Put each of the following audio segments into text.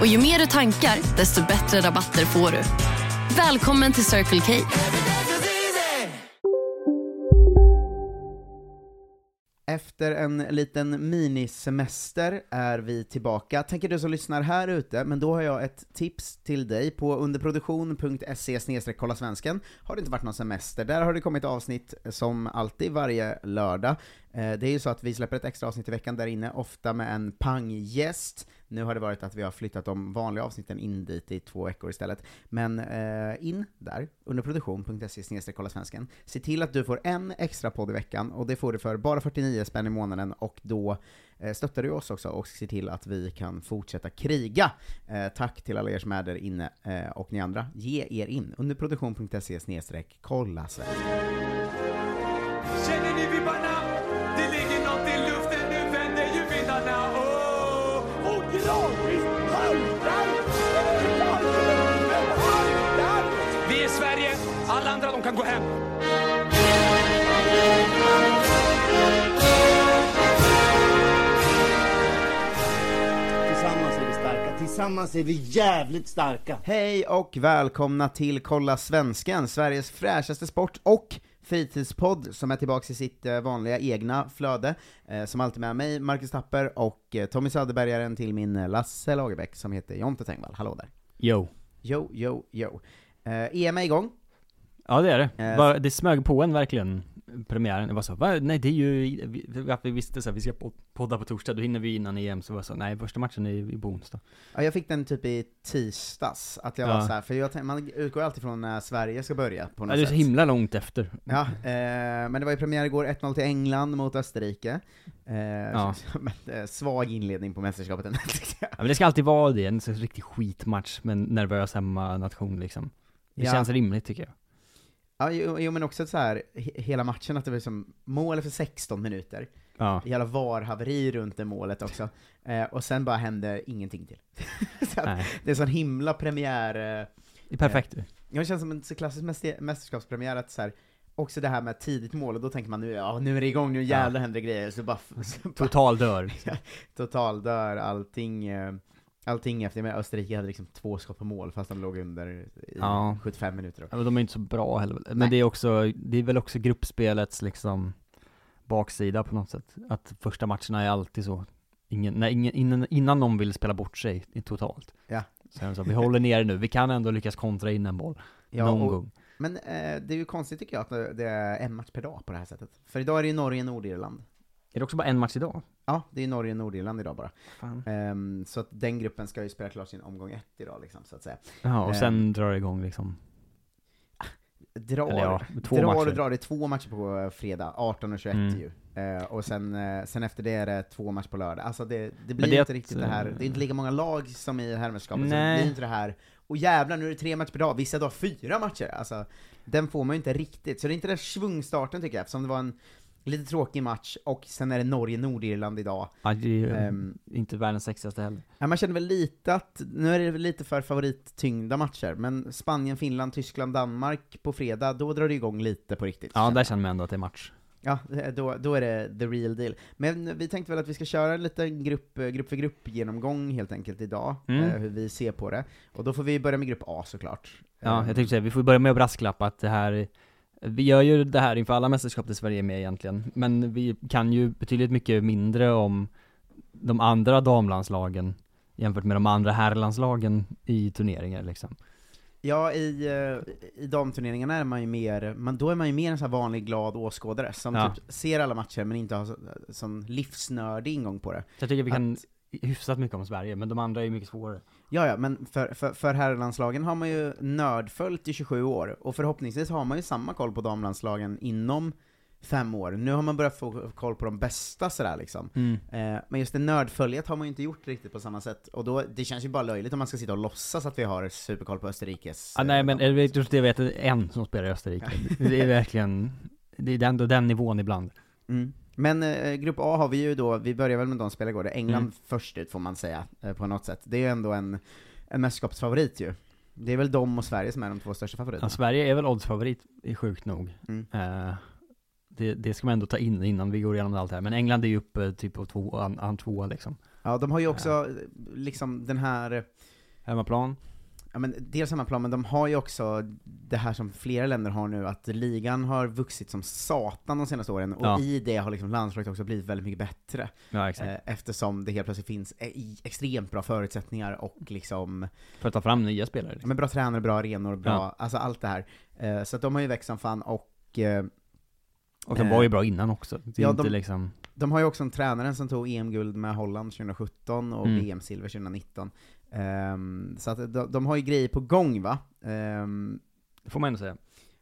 Och ju mer du tankar, desto bättre rabatter får du. Välkommen till Circle K. Efter en liten minisemester är vi tillbaka. Tänker du som lyssnar här ute, men då har jag ett tips till dig. På underproduktion.se kolla svensken har det inte varit någon semester. Där har det kommit avsnitt eh, som alltid varje lördag. Eh, det är ju så att vi släpper ett extra avsnitt i veckan där inne, ofta med en panggäst. Nu har det varit att vi har flyttat de vanliga avsnitten in dit i två veckor istället. Men eh, in där, under produktion.se kolla svensken. Se till att du får en extra podd i veckan, och det får du för bara 49 spänn i månaden, och då eh, stöttar du oss också och ser till att vi kan fortsätta kriga. Eh, tack till alla er som är där inne, eh, och ni andra. Ge er in, under produktion.se kolla svensken. Känner ni vibbarna? Det ligger något i luften, kan gå hem. Tillsammans är vi starka, tillsammans är vi jävligt starka. Hej och välkomna till Kolla Svensken, Sveriges fräschaste sport och fritidspodd som är tillbaka i sitt eh, vanliga egna flöde, eh, som alltid med mig, Marcus Tapper, och eh, Tommy Söderbergaren till min Lasse Lagerbäck som heter Jonte Tengvall. Hallå där. Jo. Jo, jo, jo. Eh, EM är igång. Ja det är det. Eh, Bara, det smög på en verkligen, premiären. Det var så, va? Nej det är ju, vi, vi- vi visste så här, vi ska pod- podda på torsdag, då hinner vi innan EM, så var så, nej första matchen är i på onsdag. Ja, jag fick den typ i tisdags, att jag Ja. var så här, för jag, tänk- man utgår alltid från när Sverige ska börja på något Ja, det är så sätt. himla långt efter. Ja, eh, men det var ju premiär igår, 1-0 till England mot Österrike. Eh, Ja. som en, eh, svag inledning på mästerskapet ändå, jag. Ja, men det ska alltid vara det, en riktig skitmatch med en nervös hemma-nation liksom. Det Ja. känns rimligt tycker jag. Ja, jo, jo men också så här, he- hela matchen, att det var som mål efter 16 minuter, Ja. jävla VAR-haveri runt det målet också, eh, och sen bara hände ingenting till. så att, Nej. det är sån himla premiär, eh, Det är perfekt. ja, det känns som en så klassisk mäster- mästerskapspremiär, att så här, också det här med tidigt mål, och då tänker man nu, ja nu är det igång, nu jävlar händer det grejer, så bara, så bara Total dör. total dör allting, eh, allting efter, men Österrike hade liksom två skott på mål fast de låg under i Ja. 75 minuter. Då. Ja, men de är inte så bra heller. Men Nej. det är också, det är väl också gruppspelets liksom baksida på något sätt. Att första matcherna är alltid så, ingen, när ingen, innan, innan någon vill spela bort sig totalt. Ja. Det så, vi håller ner nu, vi kan ändå lyckas kontra in en boll. Ja, någon och- gång. Men eh, det är ju konstigt tycker jag att det är en match per dag på det här sättet. För idag är det ju Norge-Nordirland. Är det också bara en match idag? Ja, det är ju Norge-Nordirland idag bara. Ehm, så att den gruppen ska ju spela klart sin omgång ett idag liksom, så att säga. Ja, och Ehm. sen drar det igång liksom. Drar, Eller ja, två drar matcher. och drar, det är två matcher på eh, fredag, 18 och 21 Mm. ju. Eh, och sen, eh, sen efter det är det två matcher på lördag. Alltså det, det blir det inte att, riktigt det här, det är inte lika många lag som i herrmästerskapet, så det blir inte det här, och jävlar nu är det tre matcher per dag, vissa dagar fyra matcher! Alltså, den får man ju inte riktigt, så det är inte den svungstarten tycker jag, eftersom det var en lite tråkig match, och sen är det Norge-Nordirland idag. Ja, det är ju Ehm, inte världens sexigaste heller. Ja, man känner väl lite att, nu är det väl lite för favorittyngda matcher, men Spanien, Finland, Tyskland, Danmark på fredag, då drar det igång lite på riktigt. Ja, känner där känner man ändå att det är match. Ja, då, då är det the real deal. Men vi tänkte väl att vi ska köra en liten grupp, grupp för grupp-genomgång helt enkelt idag, Mm. eh, hur vi ser på det. Och då får vi börja med grupp A såklart. Ja, Eh, jag tänkte säga, vi får börja med att brasklappa att det här Vi gör ju det här inför alla mästerskap där Sverige är med egentligen, men vi kan ju betydligt mycket mindre om de andra damlandslagen jämfört med de andra herrlandslagen i turneringar liksom. Ja, i, eh, i damturneringarna är man ju mer, man, då är man ju mer en sån vanlig glad åskådare, som Ja. typ ser alla matcher men inte har så, sån livsnördig ingång på det. Så jag tycker vi kan hyfsat mycket om Sverige, men de andra är ju mycket svårare. Ja, ja, men för, för, för herrlandslagen har man ju nördföljt i 27 år, och förhoppningsvis har man ju samma koll på damlandslagen inom fem år. Nu har man börjat få koll på de bästa sådär liksom. Mm. Eh, men just det nördföljet har man ju inte gjort riktigt på samma sätt, och då, det känns ju bara löjligt om man ska sitta och låtsas att vi har superkoll på Österrikes... Ah, nej eh, men det just det jag vet, en som spelar i Österrike. det är verkligen, det är ändå den nivån ibland. Mm. Men eh, grupp A har vi ju då, vi börjar väl med de är England Mm. först ut får man säga, eh, på något sätt. Det är ju ändå en, en mästerskapsfavorit ju. Det är väl de och Sverige som är de två största favoriterna. Ja, Sverige är väl oddsfavorit, sjukt nog. Mm. Eh, det, det ska man ändå ta in innan vi går igenom allt det här. Men England är ju uppe typ på två, an, an tvåa liksom. Ja, de har ju också eh, liksom den här, Hemmaplan. Ja men dels hemmaplan, men de har ju också det här som flera länder har nu, att ligan har vuxit som satan de senaste åren, och Ja. i det har liksom landslaget också blivit väldigt mycket bättre. Ja. Eh, eftersom det helt plötsligt finns eh, i- extremt bra förutsättningar och liksom För att ta fram nya spelare. Liksom. men bra tränare, bra arenor, bra, Ja. alltså allt det här. Eh, så att de har ju växt som fan, och eh, Och de eh, var ju bra innan också. Det är ja, inte de- liksom, de har ju också en tränare som tog EM-guld med Holland 2017 och Mm. VM-silver 2019. Ehm, så att de, de har ju grejer på gång va. Um, det får man ändå säga.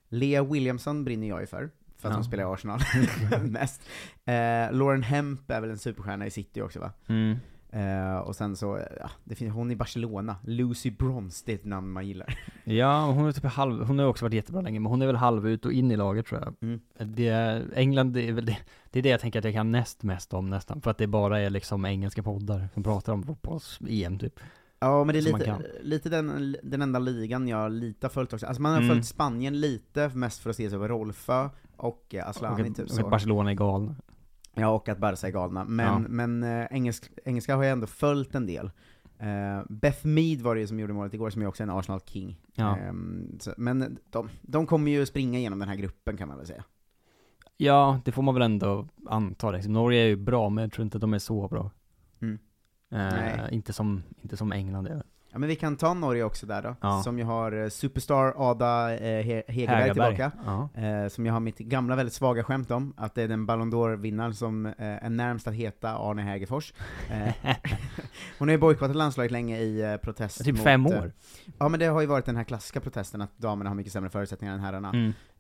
Lea Williamson brinner jag ju för, för att Ja. hon spelar i Arsenal mest. Eh, Lauren Hemp är väl en superstjärna i City också va. Mm. Eh, och sen så, ja, det finns, hon i Barcelona, Lucy Bronze, det är ett namn man gillar. Ja, hon är typ halv, hon har också varit jättebra länge, men hon är väl halv ut och in i laget tror jag. Mm. Det, England, det är väl det, det är det jag tänker att jag kan näst mest om nästan, för att det bara är liksom engelska poddar som pratar om fotbolls-EM typ. Ja, men det är lite, lite den, den enda ligan jag lite har följt också. Alltså man har Mm. följt Spanien lite, mest för att se sig över Rolfö och eh, Aslani och, att, typ och så. att Barcelona är galna. Ja, och att Barca är galna. Men, Ja. men eh, engelsk, engelska har jag ändå följt en del. Eh, Beth Mead var det ju som gjorde målet igår, som är också en Arsenal-king. Ja. Så, men de, de kommer ju springa igenom den här gruppen kan man väl säga. Ja, det får man väl ändå anta liksom. Norge är ju bra, men jag tror inte att de är så bra. Mm. Eh, Nej. inte, som, inte som England är. Ja men vi kan ta Norge också där då, Ja. som ju har eh, Superstar Ada eh, He- Hegerberg Hägerberg. tillbaka. Ja. Eh, som jag har mitt gamla väldigt svaga skämt om, att det är den Ballon d'Or-vinnaren som eh, är närmst att heta Arne Hägerfors. Eh, hon har ju bojkottat landslaget länge i protest typ mot, fem år. Ja men det har ju varit den här klassiska protesten att damerna har mycket sämre förutsättningar än herrarna.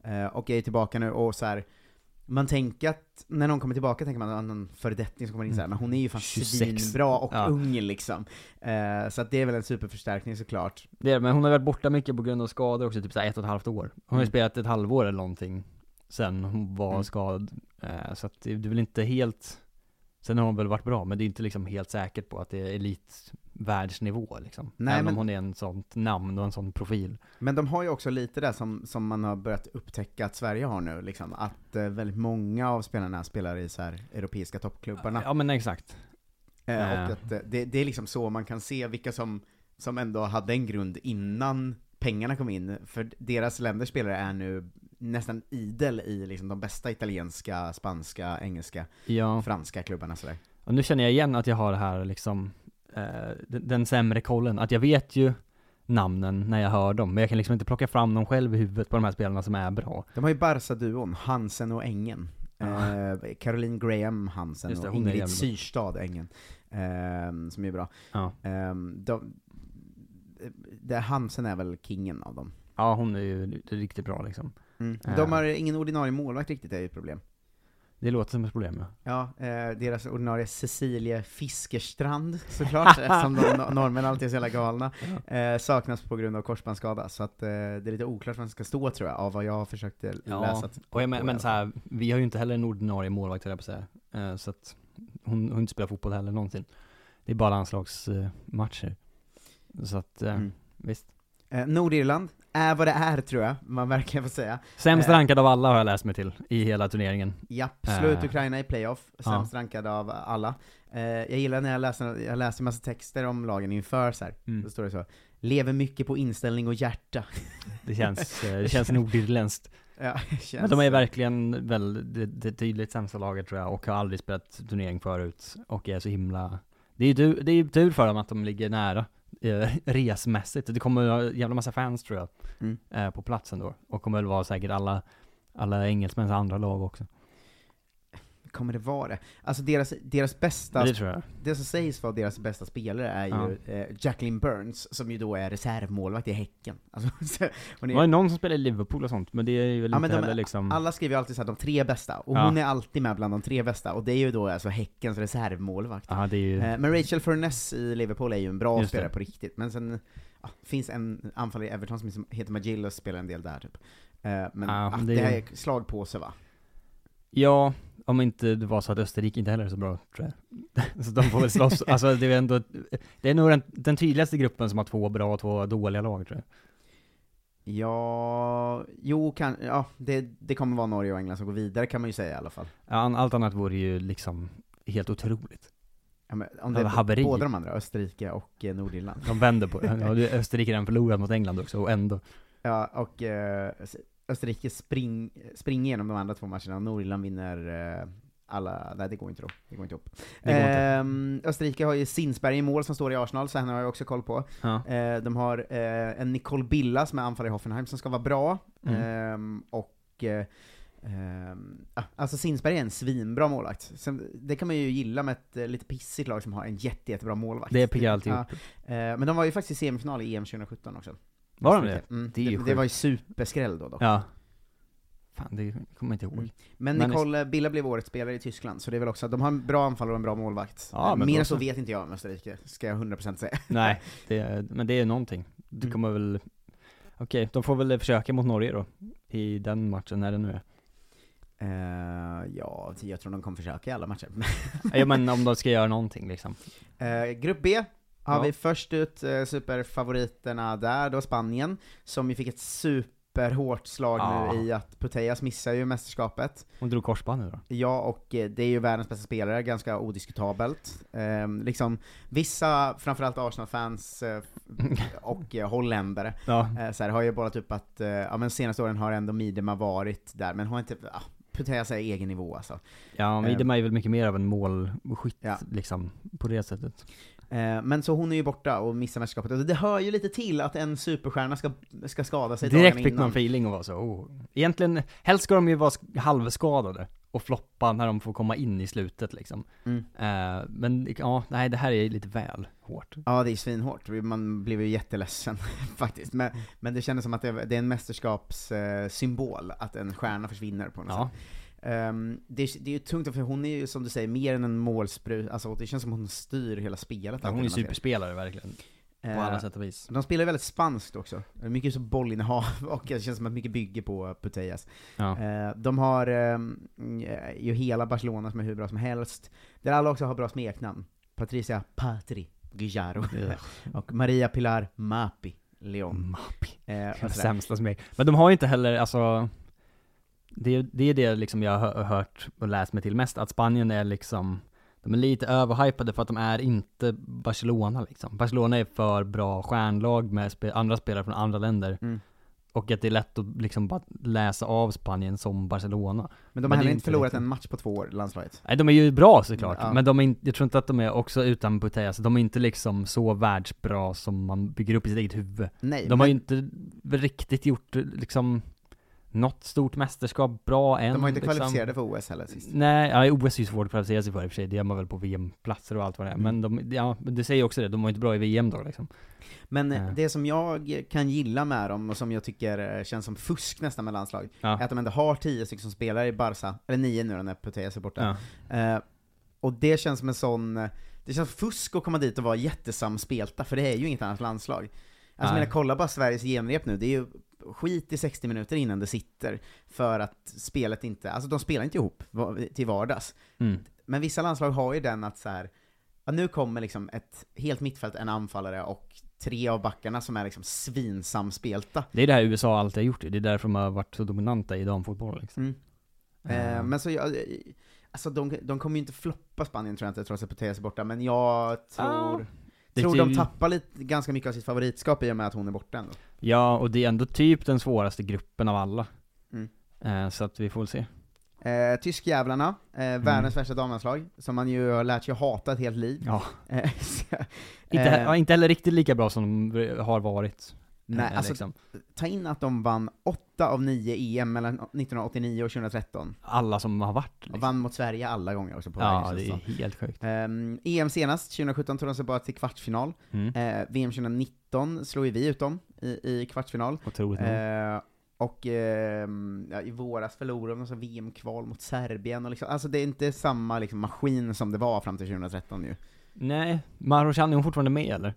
Mm. Och är tillbaka nu, och så här. Man tänker att när någon kommer tillbaka tänker man att någon föredetting som kommer in så här, men hon är ju fan 26. svinbra och Ja. ung liksom. Eh, så att det är väl en superförstärkning såklart. Det är, men hon har varit borta mycket på grund av skador också, typ så här ett och ett halvt år. Hon har ju Mm. spelat ett halvår eller någonting sen hon var Mm. skadad. Eh, så att det är väl inte helt, sen har hon väl varit bra, men det är inte liksom helt säkert på att det är elitvärldsnivå liksom. Nej, Även men- om hon är en sånt namn och en sån profil. Men de har ju också lite det som, som man har börjat upptäcka att Sverige har nu, liksom, att eh, väldigt många av spelarna spelar i så här europeiska toppklubbarna. Ja men exakt. Eh, Eh. och att eh, det, det är liksom så man kan se vilka som, som ändå hade en grund innan pengarna kom in, för deras länders spelare är nu nästan idel i liksom de bästa italienska, spanska, engelska, Ja. franska klubbarna sådär. Och nu känner jag igen att jag har det här liksom, eh, den, den sämre kollen. Att jag vet ju namnen när jag hör dem, men jag kan liksom inte plocka fram dem själv i huvudet på de här spelarna som är bra. De har ju Barca-duon, Hansen och Engen. Eh, Caroline Graham Hansen det, och Ingrid. Syrstad Engen. Eh, som är bra. Ja. Ehm, de, det, Hansen är väl kingen av dem. Ja, hon är ju riktigt bra liksom. Mm. Eh. De har ingen ordinarie målvakt riktigt, det är ju ett problem. Det låter som ett problem ja. Ja, eh, deras ordinarie Cecilie Fiskerstrand såklart, eftersom de no- norrmän alltid är så jävla galna, eh, saknas på grund av korsbandsskada, så att eh, det är lite oklart vad som ska stå tror jag, av vad jag har försökt eh, Ja, läsa. och jag, men, men så här, vi har ju inte heller en ordinarie målvakt höll på säga. Eh, så att hon, hon inte spelar fotboll heller någonsin. Det är bara landslagsmatcher. Så att, eh, Mm. visst. Eh, Nordirland är vad det är tror jag, man verkligen får säga. Sämst Eh. rankad av alla har jag läst mig till i hela turneringen. Japp, slå ut Eh. Ukraina i playoff, sämst rankad av alla. Eh, jag gillar när jag läser, jag läser massa texter om lagen inför så här. Mm. då står det så, lever mycket på inställning och hjärta. Det känns, eh, det känns nordirländskt. ja, känns, Men de är verkligen väl det, det tydligt sämsta laget tror jag, och har aldrig spelat turnering förut, och är så himla Det är ju tur, det är ju tur för dem att de ligger nära, eh, resmässigt. Det kommer vara en jävla massa fans tror jag, Mm. eh, på platsen då, och kommer väl vara säkert alla, alla engelsmäns andra lag också. Kommer det vara det? Alltså deras, deras bästa, det tror jag. det som sägs vara deras bästa spelare är ju eh, Jacqueline Burns, som ju då är reservmålvakt i Häcken. Alltså, så, hon Det är, var ju någon som spelade i Liverpool och sånt, men det är ju väl Ja, inte de- heller liksom... alla skriver ju alltid såhär de tre bästa, och Ja. hon är alltid med bland de tre bästa, och det är ju då alltså Häckens reservmålvakt. Ja, det är ju... Eh, Men Rachel Furness i Liverpool är ju en bra Just det. spelare på riktigt, men sen ja, finns en anfallare i Everton som heter Magillo och spelar en del där typ. Eh, Men Ja, ah, det det, är- här är slagpåse va? Ja, om inte det var så att Österrike inte heller är så bra, tror jag. så de får väl slåss, alltså det är ändå, det är nog den, den tydligaste gruppen som har två bra och två dåliga lag tror jag. Ja, jo kan, ja, det, det kommer vara Norge och England som går vidare kan man ju säga i alla fall. Ja, allt annat vore ju liksom helt otroligt. Ja, men om det är haveri. båda de andra, Österrike och eh, Nordirland. De vänder på det. Ja, är Österrike har redan förlorat mot England också, och ändå. Ja, och eh, Österrike spring, springer igenom de andra två matcherna, och Nordirland vinner eh, alla, nej det går inte då, det går inte ihop. Går inte. Ehm, Österrike har ju Sinsberg i mål som står i Arsenal, så henne har jag också koll på. Ja. Eh, de har eh, en Nicole Billa som är anfallare i Hoffenheim som ska vara bra, Mm. Ehm, och eh, ehm, alltså Sinsberg är en svinbra målvakt. Sen, det kan man ju gilla med ett eh, lite pissigt lag som har en jätte, jättebra målvakt. Det piggar alltid Ja, upp. Men de var ju faktiskt i semifinal i EM 2017 också. Var de det? Mm, Det är det, ju det, sjukt. var ju superskräll då dock. Ja. Fan, det kommer jag inte ihåg. Mm. Men Men- Nicole Billa blev årets spelare i Tyskland, så det är väl också, de har en bra anfallare och en bra målvakt. Ja, Eh, men Mer så vet inte jag om Österrike, ska jag 100% säga. Nej, det, är- men det är någonting. Det Mm. kommer väl, okej, de får väl försöka mot Norge då, i den matchen, när det nu är. Eh, ja, jag tror de kommer försöka i alla matcher. Ja men om de ska göra någonting liksom. Eh, grupp B Ja. vi först ut eh, superfavoriterna där, då Spanien, som ju fick ett superhårt slag Ja. nu i att Putellas missar ju mästerskapet. Hon drog korsband nu då. Ja, och eh, det är ju världens bästa spelare, ganska odiskutabelt. Eh, liksom, vissa, framförallt Arsenal-fans eh, och eh, holländare, Ja. eh, så här, har ju bollat upp att, eh, ja men senaste åren har ändå Midema varit där, men har inte, ja, Putellas är egen nivå alltså. Ja, Midema är väl mycket mer av en målskytt Ja. liksom, på det sättet. Eh, Men så hon är ju borta och missar mästerskapet, och det hör ju lite till att en superstjärna ska, ska skada sig Direkt fick innan. man feeling och var så, oh. Egentligen, helst ska de ju vara sk- halvskadade och floppa när de får komma in i slutet liksom. Mm. Eh, men ja, nej det här är lite väl hårt. Ja, det är svinhårt, man blev ju jätteledsen faktiskt. Men, men det kändes som att det, det är en mästerskapssymbol, att en stjärna försvinner på något Ja. sätt. Ehm, det, är- det är ju tungt, för hon är ju som du säger mer än en målsprut, alltså det känns som hon styr hela spelet. Ja, hon är superspelare verkligen, på Eh, alla sätt och vis. De spelar väldigt spanskt också, mycket så bollinnehav, och det känns som att mycket bygger på Putellas. Ja. Eh, de har ju hela Barcelona som är hur bra som helst, där alla också har bra smeknamn. Patricia Patri Guijaro och Maria Pilar Mapi Leon. Den sådär. sämsta är. Men de har ju inte heller, alltså det, är- det är det liksom jag har hö- hört och läst mig till mest, att Spanien är liksom de är lite överhypade för att de är inte Barcelona liksom. Barcelona är för bra stjärnlag med spe, andra spelare från andra länder. Mm. Och att det är lätt att liksom bara läsa av Spanien som Barcelona. Men de har heller inte förlorat riktigt. en match på två år, landslaget. Nej de är ju bra såklart, Ja. men de är inte, jag tror inte att de är också utan Putellas, de är inte liksom så världsbra som man bygger upp i sitt eget huvud. Nej, De men har ju inte riktigt gjort liksom något stort mästerskap bra än de var inte liksom. kvalificerade för OS heller sist. Nej, ja, OS är ju svårt att kvalificera sig för i och för sig, det gör man väl på VM-platser och allt vad det är. Mm. Men de, ja, det säger också det, de var inte bra i VM då liksom. Men eh, Ja. det som jag kan gilla med dem, och som jag tycker eh, känns som fusk nästan med landslag, Ja. är att de ändå har tio stycken som spelar i Barca, eller nio nu när Putellas är borta. Ja. Eh, och det känns som en sån, eh, det känns fusk att komma dit och vara jättesamspelta, för det är ju inget annat landslag. Alltså jag Nej. menar, kolla bara Sveriges genrep nu, det är ju skit i 60 minuter innan det sitter, för att spelet inte, alltså de spelar inte ihop till vardags. Mm. Men vissa landslag har ju den att så här, ja, nu kommer liksom ett helt mittfält, en anfallare och tre av backarna som är liksom svinsamspelta. Det är det här USA alltid har gjort det är därför de har varit så dominanta i damfotboll liksom. Mm. Eh, men så jag, alltså de, de kommer ju inte floppa Spanien tror jag inte, trots att Putellas är borta, men jag tror, Det tror de tappar lite, ganska mycket av sitt favoritskap i och med att hon är borta ändå. Ja, och det är ändå typ den svåraste gruppen av alla. Mm. Eh, så att vi får väl se. Eh, Tyskjävlarna, eh, världens värsta damlandslag, som man ju har lärt sig hata ett helt liv. Ja. Eh, så- Inte, eh, inte heller riktigt lika bra som de har varit. Nej, Eh, alltså liksom. ta in att de vann 8 av 9 EM mellan 1989 och 2013. Alla som har varit Och liksom. vann mot Sverige alla gånger också på Ja, det är helt sjukt. som. Ehm, EM senast, 2017, tog de sig bara till kvartsfinal. Mm. Eh, VM 2019 slog ju vi ut dem i, i kvartsfinal. Otroligt. Eh, och ehm, ja, i våras förlorade de så VM-kval mot Serbien, och liksom, alltså det är inte samma liksom, maskin som det var fram till 2013 ju. Nej, Marochan, är hon fortfarande med eller?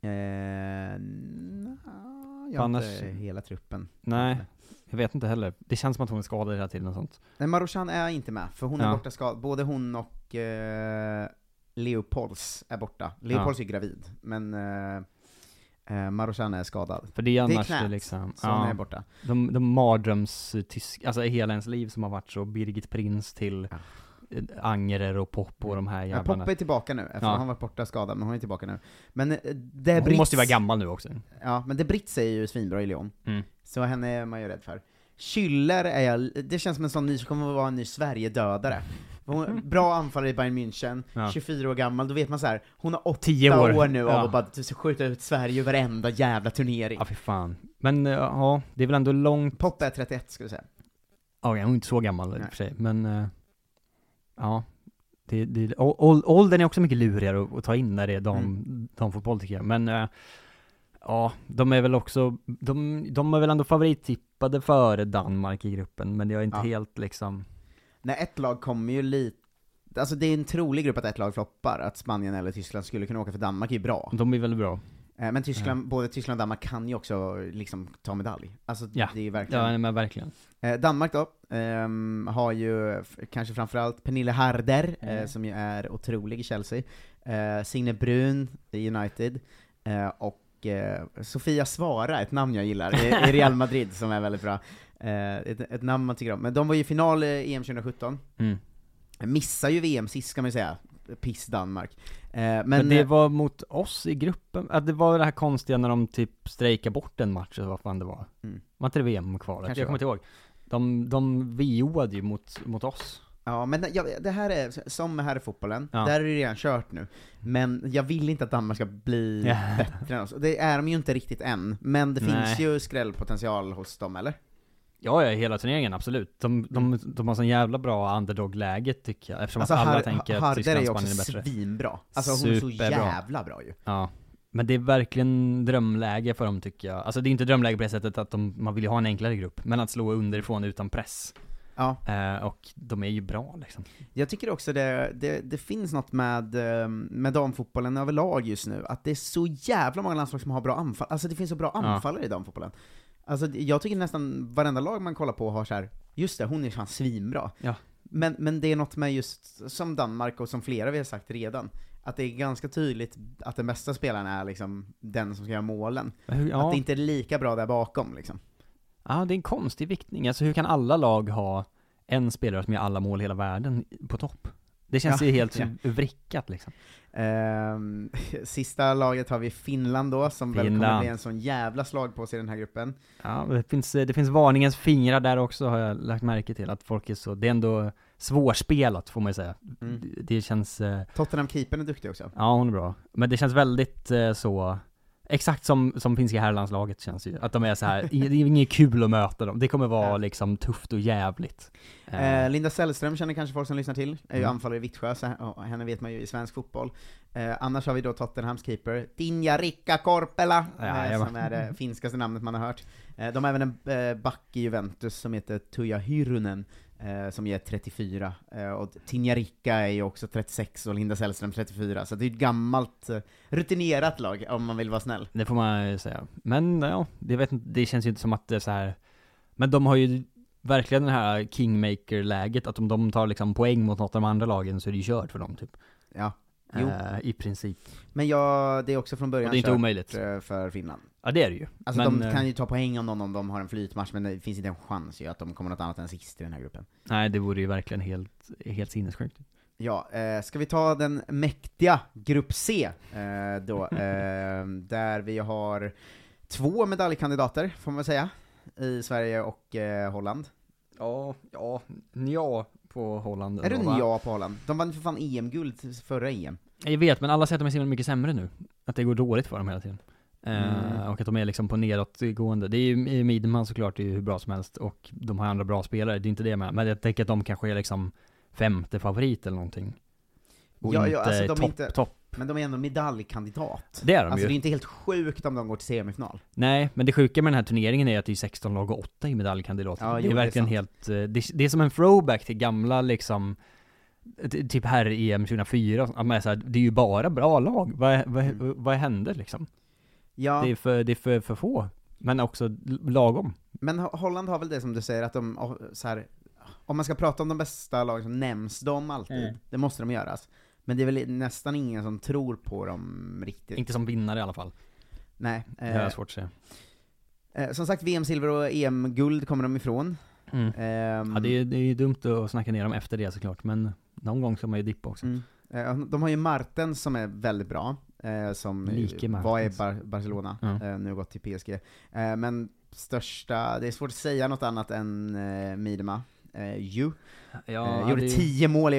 Eh, jag har Annars- inte hela truppen. Nej, jag vet inte heller. Det känns som att hon är skadad hela tiden och sånt. Nej, Marochan är inte med, för hon är Ja. borta skadad. Både hon och eh, Leopolds är borta. Leopolds är gravid, men eh, eh, Marochan är skadad. För det är Det annars knät liksom, Så hon är ja, borta. de, de mardröms tysk, alltså hela ens liv som har varit så Birgit Prins till Angerer och Pop och de här Ja, jävlarna. Poppe är tillbaka nu, efter Ja. hon har varit borta skadad, men hon är tillbaka nu. Men eh, det hon Brits, måste ju vara gammal nu också. Ja, men det Brits är ju svinbra i Lyon. Mm. Så henne är man ju rädd för. Schüller är jag, det känns som en sån ny, som kommer att vara en ny Sverigedödare. Hon, bra anfallare i Bayern München, Ja. 24 år gammal, då vet man så här. hon har åtta 10 år. år, nu av Ja. att bara typ skjuta ut Sverige i varenda jävla turnering. Ja fy fan. Men eh, ja, det är väl ändå långt, Poppe är 31 skulle jag säga. ja hon är inte så gammal i och Nej. för sig, men eh, ja. Det, det, åldern är också mycket lurigare att, att ta in när det är dam, Mm. damfotboll tycker jag, men eh, Ja, de är väl också, de, de är väl ändå favorittippade före Danmark i gruppen, men det är inte Ja. helt liksom När ett lag kommer ju lite, alltså det är en trolig grupp att ett lag floppar, att Spanien eller Tyskland skulle kunna åka, för Danmark är ju bra. De är väldigt bra. Eh, Men Tyskland, både Tyskland och Danmark kan ju också liksom ta medalj. Alltså Ja. det är ju verkligen... Ja, men verkligen. Eh, Danmark då, ehm, har ju kanske framförallt Pernille Harder, eh, Mm. som ju är otrolig i Chelsea, eh, Signe Brun i United, eh, och Sofia Svara, ett namn jag gillar, i, i Real Madrid, som är väldigt bra. Ett, ett namn man tycker om. Men de var ju i final i EM 2017, Mm. missar ju VM sist kan man ju säga, piss Danmark. Men Men, det var mot oss i gruppen, att det var det här konstiga när de typ strejkade bort en match eller vad fan det var. Mm. Var inte det VM-kvalet? Jag kommer inte ihåg. De, de VOade ju mot, mot oss. Ja, men ja, det här är, som med herrfotbollen, Ja. där är det redan kört nu. Men jag vill inte att Danmark ska bli Ja. bättre än oss. Det är de ju inte riktigt än, men det Nej. finns ju skrällpotential hos dem, eller? Ja, ja, hela turneringen, absolut. De, de, de har sån jävla bra underdog-läge tycker jag, eftersom Alltså, att alla Har- tänker att Harder är Tyskland, ju också Spanien är bättre. svinbra. Alltså hon är så jävla bra ju. Ja. Men det är verkligen drömläge för dem tycker jag. Alltså det är inte drömläge på det sättet att de, man vill ju ha en enklare grupp, men att slå underifrån utan press. Ja. Eh, och de är ju bra liksom. Jag tycker också det, det, det finns något med, eh, med damfotbollen överlag just nu, att det är så jävla många landslag som har bra anfall, alltså det finns så bra Ja. anfallare i damfotbollen. Alltså jag tycker nästan varenda lag man kollar på har så här. just det, hon är fan svinbra. Ja. Men, men det är något med just, som Danmark och som flera vi har sagt redan, att det är ganska tydligt att den bästa spelaren är liksom den som ska göra målen. Hur- Att Ja, det inte är lika bra där bakom liksom. ja, det är en konstig viktning. Alltså hur kan alla lag ha en spelare som gör alla mål i hela världen på topp? Det känns Ja, ju helt ja. vrickat liksom. Ehm, sista laget har vi Finland då, som väl kommer Finland. bli en sån jävla slag på sig i den här gruppen. Ja, det finns, det finns varningens fingrar där också har jag lagt märke till, att folk är så, det är ändå svårspelat får man ju säga. Mm. Det, det känns, eh, Tottenham-keepern är duktig också. ja hon är bra. Men det känns väldigt eh, så, exakt som, som finska herrlandslaget känns ju. Att de är så här, det är inget kul att möta dem. Det kommer vara Ja. liksom tufft och jävligt. Eh, Eh, Linda Sällström känner kanske folk som lyssnar till, är ju Mm. anfallare i Vittsjö, så henne vet man ju i svensk fotboll. Eh, annars har vi då Tottenhams keeper, Dinja Rikka Korpela, Ja, eh, jag som är det finskaste namnet man har hört. De har även en back i Juventus som heter Tuija Hyrunen, eh, som är 34, eh, och Tinja Rikka är ju också 36 och Linda Sällström 34, så det är ett gammalt, eh, rutinerat lag, om man vill vara snäll. Det får man ju säga. Men ja, det, vet, det känns ju inte som att det är så här. Men de har ju verkligen det här kingmaker-läget, att om de tar liksom poäng mot något av de andra lagen så är det ju kört för dem typ. Ja. Jo. Eh, I princip. Men ja, det är också från Och början det är inte kört, omöjligt. eh, för Finland. Ja det är det ju. Alltså men, de eh, kan ju ta poäng om någon om de har en flytmatch, men det finns inte en chans ju att de kommer något annat än sist i den här gruppen. Nej det vore ju verkligen helt, helt sinnessjukt. Ja, eh, ska vi ta den mäktiga Grupp C eh, då, eh, där vi har två medaljkandidater, får man säga, i Sverige och eh, Holland. Ja, ja, ja på Holland. Är det en ja på Holland? De vann för fan EM-guld förra EM. Jag vet, men alla säger att de är så mycket sämre nu. Att det går dåligt för dem hela tiden. Eh, Mm. Och att de är liksom på nedåtgående. Det är ju i Midman såklart, det är ju hur bra som helst och de har andra bra spelare, det är inte det med. Men jag tänker att de kanske är liksom femte favorit eller någonting. Och Ja, ja, inte alltså de är topp, inte- topp. Men de är ändå medaljkandidat. Det är de Alltså det är ju. inte helt sjukt om de går till semifinal. Nej, men det sjuka med den här turneringen är att det är 16 lag och 8 i medaljkandidater. Ja, det jo, är det är verkligen helt, eh, det, det är som en throwback till gamla liksom Typ här i EM 2004, att man är så här, det är ju bara bra lag, vad, vad, Mm. vad händer liksom? Ja, Det är för, det är för, för få, men också lagom. men Ho- Holland har väl det som du säger, att de, oh, så här, om man ska prata om de bästa lagen så nämns de alltid. Mm. Det måste de göras. Men det är väl nästan ingen som tror på dem riktigt. Inte som vinnare i alla fall, Nej. det har jag Eh, svårt att säga. eh, som sagt, VM-silver och EM-guld kommer de ifrån. Mm. Ehm, Ja, det är, det är ju dumt att snacka ner dem efter det såklart, men någon gång ska man ju dippa också. Mm. Eh, De har ju Martens som är väldigt bra, eh, som Like var i. Bar- Barcelona, eh, nu har gått till PSG. Eh, Men största, det är svårt att säga något annat än eh, Miedema. Eh, ju. Ja, eh, gjorde det är- tio mål i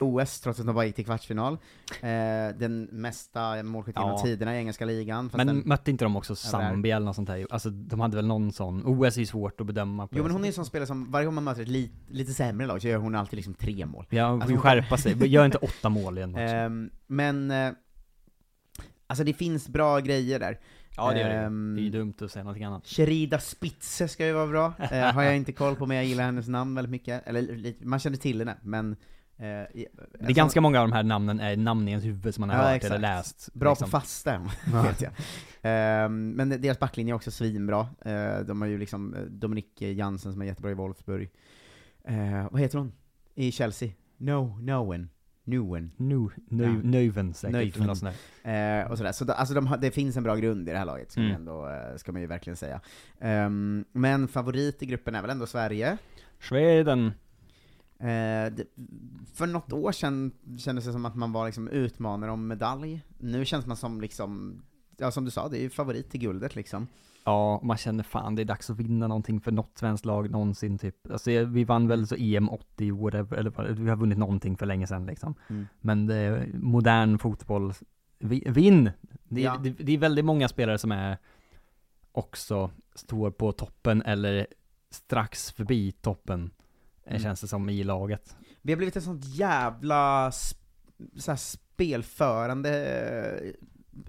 OS, trots att de bara gick till kvartsfinal. Eh, den mesta målskytt genom Ja. tiderna i engelska ligan. Men den, mötte inte de också. Zambia eller något sånt där? Alltså de hade väl någon sån, OS är ju svårt att bedöma jo men hon är ju sättet. sån spelare som, varje gång man möter ett li, lite sämre lag så gör hon alltid liksom tre mål. Ja, hon Alltså, skärpa sig, gör inte åtta mål igen också. Ehm, men, eh, alltså det finns bra grejer där. Ja det gör det ehm, Det är ju dumt att säga någonting annat. Sherida Spitze ska ju vara bra, eh, har jag inte koll på men jag gillar hennes namn väldigt mycket, eller man känner till henne, men eh, i- Det är ganska många av de här namnen är namn i ens huvud som man har Ja, hört exakt. eller läst. Bra liksom. på fasta, Ja. vet jag. Ehm, men deras backlinje är också svinbra. Eh, de har ju liksom eh, Dominik Jansen som är jättebra i Wolfsburg. Eh, vad heter hon? I Chelsea? No, Noen. Newen. Nu, nu, Ja. Növen säkert. Eh, och sådär. Så det, alltså de, har- det finns en bra grund i det här laget, ska, man, Mm. ändå, eh, ska man ju verkligen säga. Ehm, men favorit i gruppen är väl ändå Sverige. Sweden. Eh, för något år sedan kändes det som att man var liksom utmanare om medalj. Nu känns man som liksom, ja som du sa, det är ju favorit till guldet liksom. Ja, man känner fan det är dags att vinna någonting för något svenskt lag någonsin typ. Alltså vi vann väl så EM 80 whatever, eller vi har vunnit någonting för länge sedan liksom. Mm. Men det är modern fotboll, vi- vinn! Det är, Ja. det, det är väldigt många spelare som är också står på toppen eller strax förbi toppen, Mm. känns det som i laget. Vi har blivit ett sånt jävla sp- så spelförande, eh,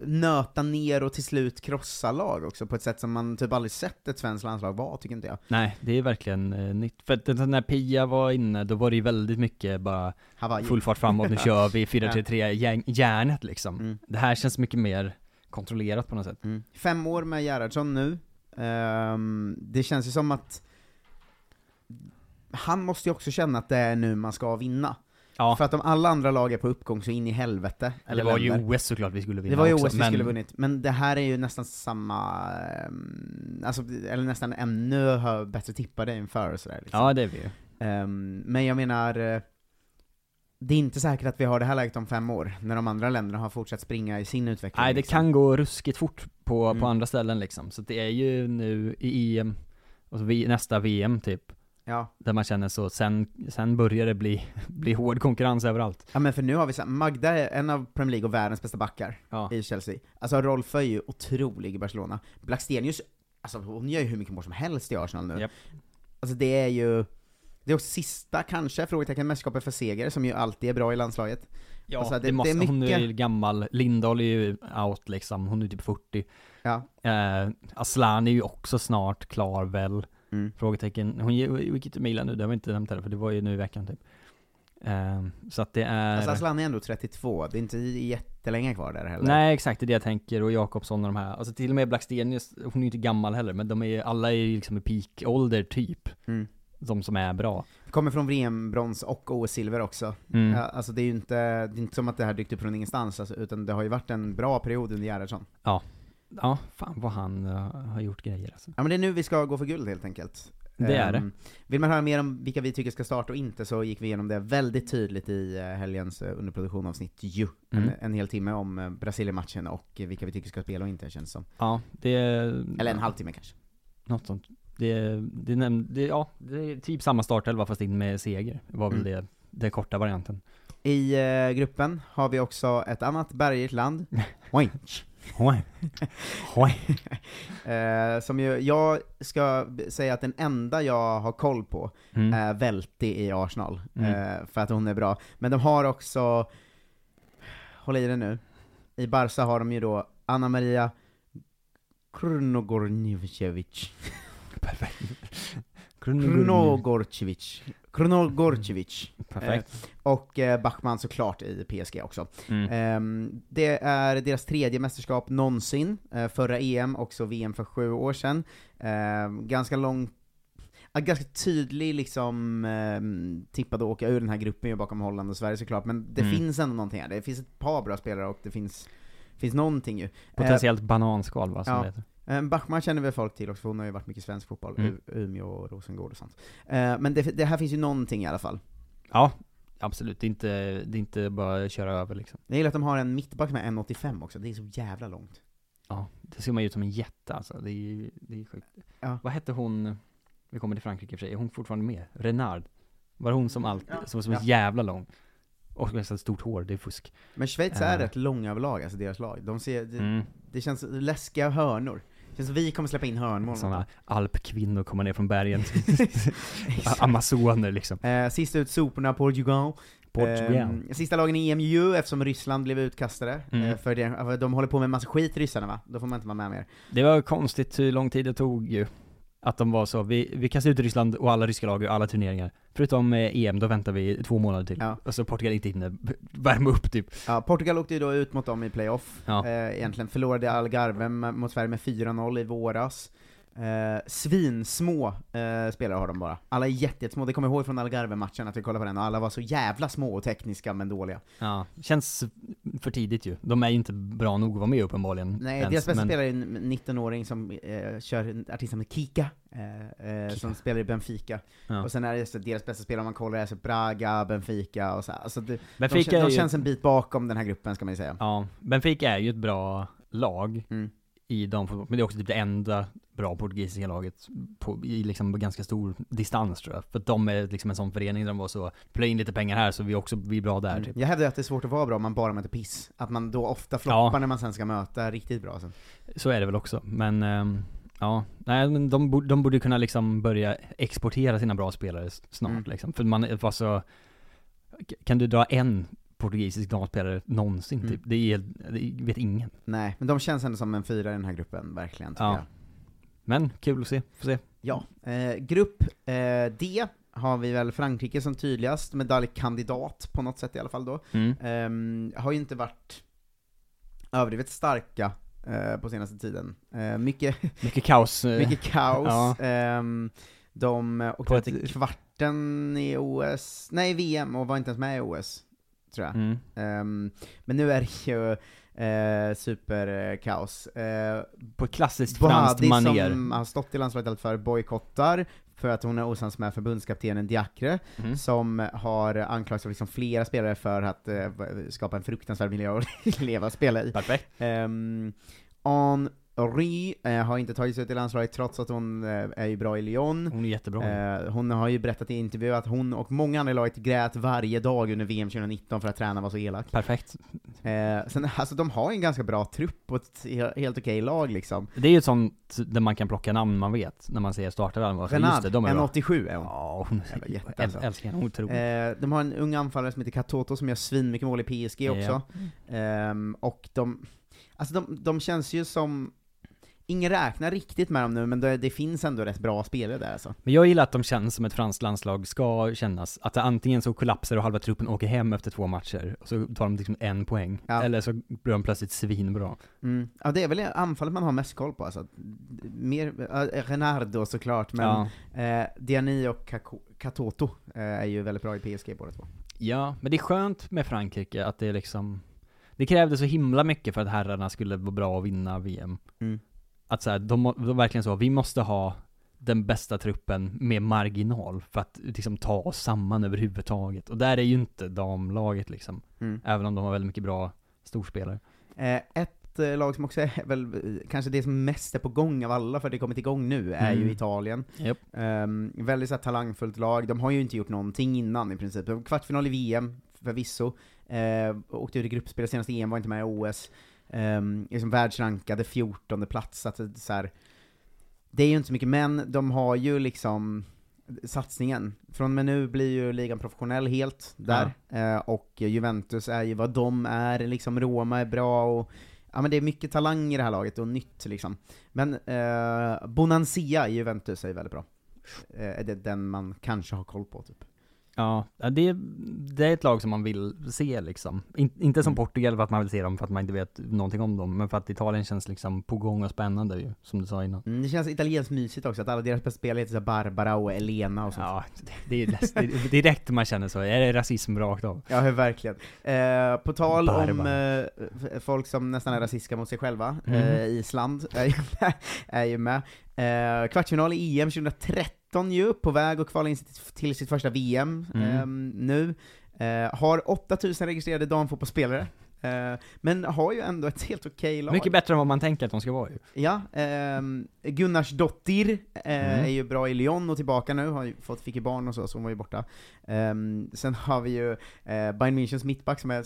nöta ner och till slut krossa lag också, på ett sätt som man typ aldrig sett ett svenskt landslag vara, tycker inte jag. Nej, det är verkligen eh, nytt. För att när Pia var inne, då var det ju väldigt mycket bara Hawaii. full fart framåt, nu kör vi 4-3-3, järn- järnet liksom. Mm. Det här känns mycket mer kontrollerat på något sätt. Mm. Fem år med Gerhardsson nu. Ehm, det känns ju som att han måste ju också känna att det är nu man ska vinna. Ja, För att om alla andra lag är på uppgång så in i helvete. det Eller var ju länder. OS såklart vi skulle vinna Det var ju också, OS vi men- skulle vunnit, men det här är ju nästan samma, ehm, alltså, eller nästan ännu bättre tippade inför och sådär liksom. Ja, det är vi ju. Ehm, men jag menar, eh, det är inte säkert att vi har det här läget om fem år, när de andra länderna har fortsatt springa i sin utveckling. Nej, det liksom. kan gå ruskigt fort på, Mm. på andra ställen liksom. Så det är ju nu i EM, och så vi, nästa VM typ, Ja. där man känner så, sen, sen börjar det bli, bli hård konkurrens överallt. ja, men för nu har vi så Magda är en av Premier League och världens bästa backar Ja. i Chelsea. Alltså Rolf är ju otrolig i Barcelona. Blackstenius, alltså hon gör ju hur mycket mål som helst i Arsenal nu. Japp. Alltså det är ju, Det är också sista, kanske, frågetecken, mästerskapet för seger, som ju alltid är bra i landslaget. Ja, Alltså, det, måste, hon är ju gammal, Lindahl är ju out liksom, hon är typ 40 Ja. eh, Aslan är ju också snart klar väl, Mm. frågetecken, hon gick till Milan nu, det har vi inte nämnt heller, för det var ju nu i veckan typ eh, Så att det är Alltså Aslan är ändå 32, det är inte jättelänge kvar där heller. Nej exakt, det är det jag tänker, och Jakobsson och de här, alltså till och med Blackstenius, hon är ju inte gammal heller, men de är alla är ju liksom i peak-ålder typ Mm. De som är bra Kommer från VM-brons och OS-silver också. Mm. Ja, alltså det är ju inte, det är inte som att det här dykt upp från ingenstans, alltså, utan det har ju varit en bra period under Gerhardsson. Ja, ja fan vad han eh, har gjort grejer alltså. Ja men det är nu vi ska gå för guld helt enkelt. Det är Ehm, Vill man höra mer om vilka vi tycker ska starta och inte, så gick vi igenom det väldigt tydligt i eh, helgens eh, underproduktionavsnitt ju. Mm. En, en hel timme om eh, Brasilien-matchen och vilka vi tycker ska spela och inte, känns som. Ja, det Eller en halvtimme kanske. Något sånt. Det, det, näm- det, ja, det är typ samma startelva fast in med seger, var väl Mm. det, det korta varianten. I gruppen har vi också ett annat bergigt land, Oj. eh, som ju, jag ska säga att den enda jag har koll på Mm. är Velti i Arsenal, Mm. eh, för att hon är bra. Men de har också, håll i det nu, i Barca har de ju då Anna Maria Krunogorjevic. Krunogorcevic. Krunogorcevic. Perfekt. Eh, och eh, Bachmann såklart i PSG också. Mm. Ehm, det är deras tredje mästerskap någonsin, eh, förra EM, också VM för sju år sedan. Ehm, ganska lång, ganska tydlig liksom um, tippad att åka ur den här gruppen ju bakom Holland och Sverige såklart, men det Mm. finns ändå någonting här. Det finns ett par bra spelare och det finns, finns någonting ju. Potentiellt bananskal va, som ja. det heter. Eh, Bachmann känner väl folk till också, för hon har ju varit mycket svensk fotboll, Mm. Umeå och Rosengård och sånt. Eh, men det, det här finns ju någonting i alla fall. Ja, absolut. Det är inte, det är inte bara att köra över liksom. Jag gillar att de har en mittback med 1,85 också, det är så jävla långt. Ja, det ser man ju ut som en jätte alltså. Det är ju, det är sjukt. Ja. Vad hette hon, vi kommer till Frankrike i och för sig, är hon fortfarande med? Renard? Var hon som alltid, som var så Ja. jävla lång? Och så stort hår, det är fusk. Men Schweiz är Eh. rätt långa överlag, alltså deras lag. De ser, det, Mm. det känns läskiga hörnor. Känns som vi kommer släppa in hörnmål. Sådana alpkvinnor kommer ner från bergen. Amazoner liksom. Eh, sist ut soporna, Portugal. Portugal. Eh, sista lagen i EM ju, eftersom Ryssland blev utkastade. Mm. Eh, för det, de håller på med massa skit, ryssarna va? Då får man inte vara med mer. Det var konstigt hur lång tid det tog ju. Att de var så, vi, vi kastar ut Ryssland och alla ryska lag ur alla turneringar. Förutom eh, EM, då väntar vi två månader till. Ja. Och så Portugal inte hinner värma upp typ. Ja, Portugal åkte ju då ut mot dem i playoff. Ja. Eh, egentligen förlorade Algarve mot Sverige med 4-0 i våras. Eh, svinsmå eh, spelare har de bara. Alla är jätte- jättesmå, det kommer jag ihåg från Algarve-matchen att vi kollade på den, och alla var så jävla små och tekniska men dåliga. Ja, känns för tidigt ju. De är ju inte bra nog att vara med uppenbarligen. Nej, ens, deras bästa men- spelare är en 19-åring som eh, kör artisten med Kika, eh, eh, som spelar i Benfica. Ja. Och sen är det så deras bästa spelare om man kollar är så Braga, Benfica och så. Alltså det, Benfica de, de ju- känns en bit bakom den här gruppen ska man ju säga. Ja, Benfica är ju ett bra lag Mm. I de men det är också typ det enda bra portugisiska laget på, i liksom ganska stor distans tror jag. För att de är liksom en sån förening där de var så, plöja in lite pengar här så vi också blir bra där Mm. typ. Jag hävdar att det är svårt att vara bra om man bara möter piss. Att man då ofta floppar Ja. när man sen ska möta riktigt bra sen. Så är det väl också, men ehm, ja, nej men de, borde- de borde kunna liksom börja exportera sina bra spelare snart Mm. liksom. För man var så, kan du dra en portugisisk damspelare någonsin Mm. typ? Det är, det vet ingen. Nej, men de känns ändå som en fyra i den här gruppen, verkligen tycker Ja. jag. Men kul att se, får se. Ja. Eh, grupp eh, D har vi väl Frankrike som tydligast, medaljkandidat på något sätt i alla fall då. Mm. Ehm, har ju inte varit överdrivet starka eh, på senaste tiden. Eh, mycket, Mycket kaos. eh, mycket kaos. Ja. Ehm, de åkte till kvarten i OS, nej VM, och var inte ens med i OS, tror jag. Mm. Ehm, men nu är det ju eh, superkaos. Eh, På klassiskt franskt manér. som har stått i landslaget för bojkottar, för att hon är osams med förbundskaptenen Diacre, Mhm. som har anklagats av liksom flera spelare för att eh, skapa en fruktansvärd miljö att leva och spela i. Perfekt. Um, en Ry eh, har inte tagit sig ut i landslaget trots att hon eh, är ju bra i Lyon. Hon är jättebra. Eh, hon har ju berättat i intervju att hon och många andra i laget grät varje dag under VM 2019 för att tränaren var så elak. Perfekt. Eh, sen, alltså de har ju en ganska bra trupp och ett he- helt okej lag liksom. Det är ju ett sånt där man kan plocka namn man vet, när man ser startelvan. Just det, de är bra. 1,87 är hon. Ja, hon Jävla jätte, alltså. älskar henne, otroligt. Eh, de har en ung anfallare som heter Katoto som gör svinmycket mål i PSG också. Ehm, och de, alltså de, de känns ju som, ingen räknar riktigt med dem nu, men det, det finns ändå rätt bra spelare där alltså. Men jag gillar att de känns som ett franskt landslag ska kännas, att det antingen så kollapsar och halva truppen åker hem efter två matcher, och så tar de liksom en poäng, Ja. eller så blir de plötsligt svinbra. Mm. Ja det är väl anfallet man har mest koll på alltså. Mer, äh, Renardo såklart, men Ja. eh, Diani och Katoto eh, är ju väldigt bra i PSG båda två. Ja, men det är skönt med Frankrike att det är liksom Det krävdes så himla mycket för att herrarna skulle vara bra och vinna VM Mm. Att så här, de, de verkligen så, vi måste ha den bästa truppen med marginal för att liksom ta oss samman överhuvudtaget Och där är ju inte damlaget liksom Mm. Även om de har väldigt mycket bra storspelare Eh, ett eh, lag som också är väl eh, kanske det som mest är på gång av alla för att det kommit igång nu, är Mm. ju Italien. Japp. Ehm, väldigt så här, talangfullt lag, de har ju inte gjort någonting innan i princip. Kvartsfinal i VM, förvisso. Uh, åkte ut i gruppspel, senaste EM var inte med i OS. Um, liksom världsrankade 14 plats, så att det, så här, det är ju inte så mycket, men de har ju liksom satsningen. Från och med nu blir ju ligan professionell helt där, Eh, och Juventus är ju vad de är, liksom Roma är bra och Ja men det är mycket talang i det här laget och nytt liksom. Men eh, Bonancia i Juventus är ju väldigt bra. Eh, är det den man kanske har koll på typ. Ja, det, det är ett lag som man vill se liksom. In, inte som Mm. Portugal för att man vill se dem för att man inte vet någonting om dem, men för att Italien känns liksom på gång och spännande ju, som du sa innan. Mm, det känns italienskt mysigt också, att alla deras bästa spelare heter så Barbara och Elena och sånt. Ja, det, det är direkt man känner så, är det rasism rakt av? Ja, verkligen. Eh, på tal om Barbara. eh, f- folk som nästan är rasistiska mot sig själva, Mm. eh, Island är ju med. Är ju med. Eh, kvartsfinal i EM 2013 ju, på väg att kvala in till sitt första VM Mm. ehm, nu. Eh, har 8000 registrerade damfotbollsspelare. Eh, men har ju ändå ett helt okej lag. Mycket bättre än vad man tänker att de ska vara ju. Ja, ehm, Gunnars Dottir eh, Mm. är ju bra i Lyon och tillbaka nu, har ju fått, fick ju barn och så, så hon var ju borta. Ehm, sen har vi ju eh, Bayern Münchens mittback som är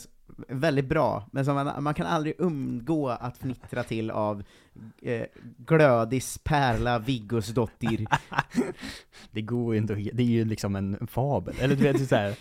väldigt bra, men som man, man kan aldrig undgå att fnittra till av eh, Glödis Perla Viggos Dottir. Det går ju inte det är ju liksom en fabel, eller du vet så här. hur-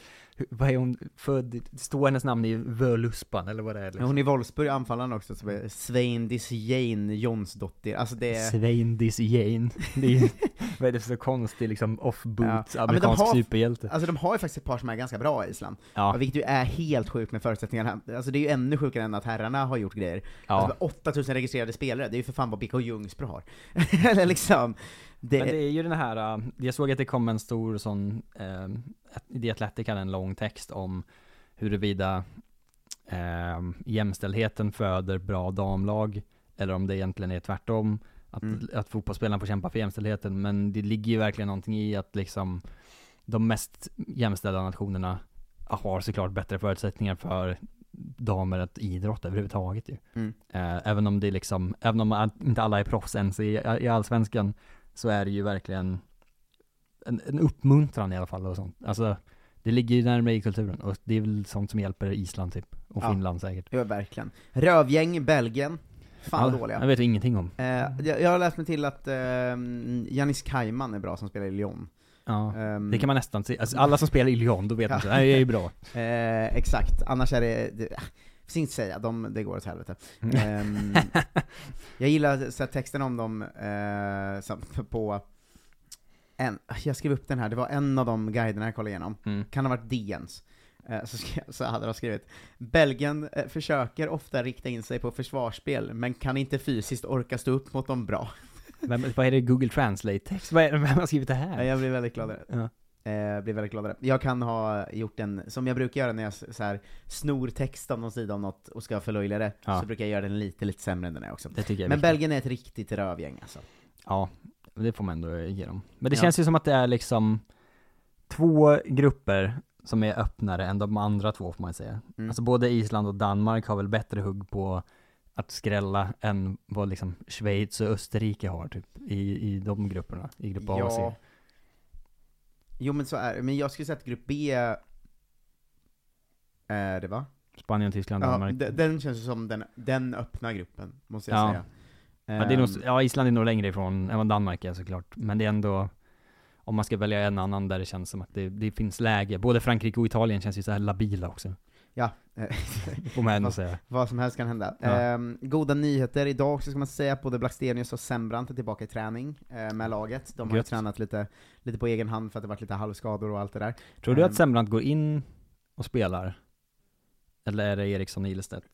vad är hon född, står hennes namn i Völuspan eller vad det är liksom? Hon är i Wolfsburg, anfallaren också, som är Sveindis Jane Jonsdottir. Alltså det är... Sveindis Jane. Det är vad är det för konstig liksom off-boot Ja, amerikansk har- superhjälte? Alltså de har ju faktiskt ett par som är ganska bra i Island. Ja. Vilket ju är helt sjukt med förutsättningarna. Alltså det är ju ännu sjukare än att herrarna har gjort grejer. Ja. Alltså med 8000 registrerade spelare, det är ju för fan vad BK Ljungsbro har. Eller liksom, det, Men det är ju den här, äh, jag såg att det kom en stor sån, i The Athletic hade en lång text om huruvida äh, jämställdheten föder bra damlag, eller om det egentligen är tvärtom, att, Mm. att fotbollsspelarna får kämpa för jämställdheten, men det ligger ju verkligen någonting i att liksom de mest jämställda nationerna har såklart bättre förutsättningar för damer att idrotta överhuvudtaget ju. Mm. Eh, även om det liksom, även om inte alla är proffs ens i, i allsvenskan, så är det ju verkligen en, en uppmuntran i alla fall och sånt. Alltså, det ligger ju närmare i kulturen och det är väl sånt som hjälper Island typ, och Ja. Finland säkert. Ja, verkligen. Rövgäng, Belgien. Fan Ja, dåliga. Jag vet ingenting om. Eh, jag, jag har läst mig till att eh, Janis Kajman är bra som spelar i Lyon. Ja, Ehm, det kan man nästan se. Alltså, alla som spelar i Lyon, då vet man så, nej, det är ju bra. Eh, exakt, annars är det, det finns inget att säga, de, det går åt helvete. Ehm, jag gillar så här, texten om dem eh, som, på en, jag skrev upp den här, det var en av de guiderna jag kollade igenom, Mm. kan ha varit DNs. Eh, Så, så hade de skrivit Belgien eh, försöker ofta rikta in sig på försvarsspel, men kan inte fysiskt orka stå upp mot dem bra. Vem, vad är det, Google Translate-text? Vem har skrivit det här? Jag blir väldigt glad. Ja. Eh, blir väldigt glad över det. Jag kan ha gjort en, som jag brukar göra när jag så här, snor text av någon sida om något och ska förlöjliga det, Ja. så brukar jag göra den lite, lite sämre än den är också. Det tycker jag är Men viktigt. Belgien är ett riktigt rövgäng alltså. Ja, det får man ändå ge dem. Men det Ja. känns ju som att det är liksom två grupper som är öppnare än de andra två får man säga. Mm. Alltså både Island och Danmark har väl bättre hugg på att skrälla än vad liksom Schweiz och Österrike har typ i, i de grupperna, i grupp A och C. Ja. Jo men så är det, men jag skulle säga att grupp B är det va? Spanien, Tyskland, Ja, Danmark. de- den känns som den, den öppna gruppen, måste jag Ja. säga. Ja, det är nog, Ehm, ja, Island är nog längre ifrån än vad Danmark är såklart, men det är ändå om man ska välja en annan där det känns som att det, det finns läge, både Frankrike och Italien känns ju så här labila också. Ja, Får man ändå säga. vad som helst kan hända. Ja. Ehm, goda nyheter idag också ska man säga, att både Blackstenius och Sembrant är tillbaka i träning eh, med laget. De har ju Gött. tränat lite, lite på egen hand för att det varit lite halvskador och allt det där. Tror du Ehm, att Sembrant går in och spelar? Eller är det Eriksson och Ilestedt?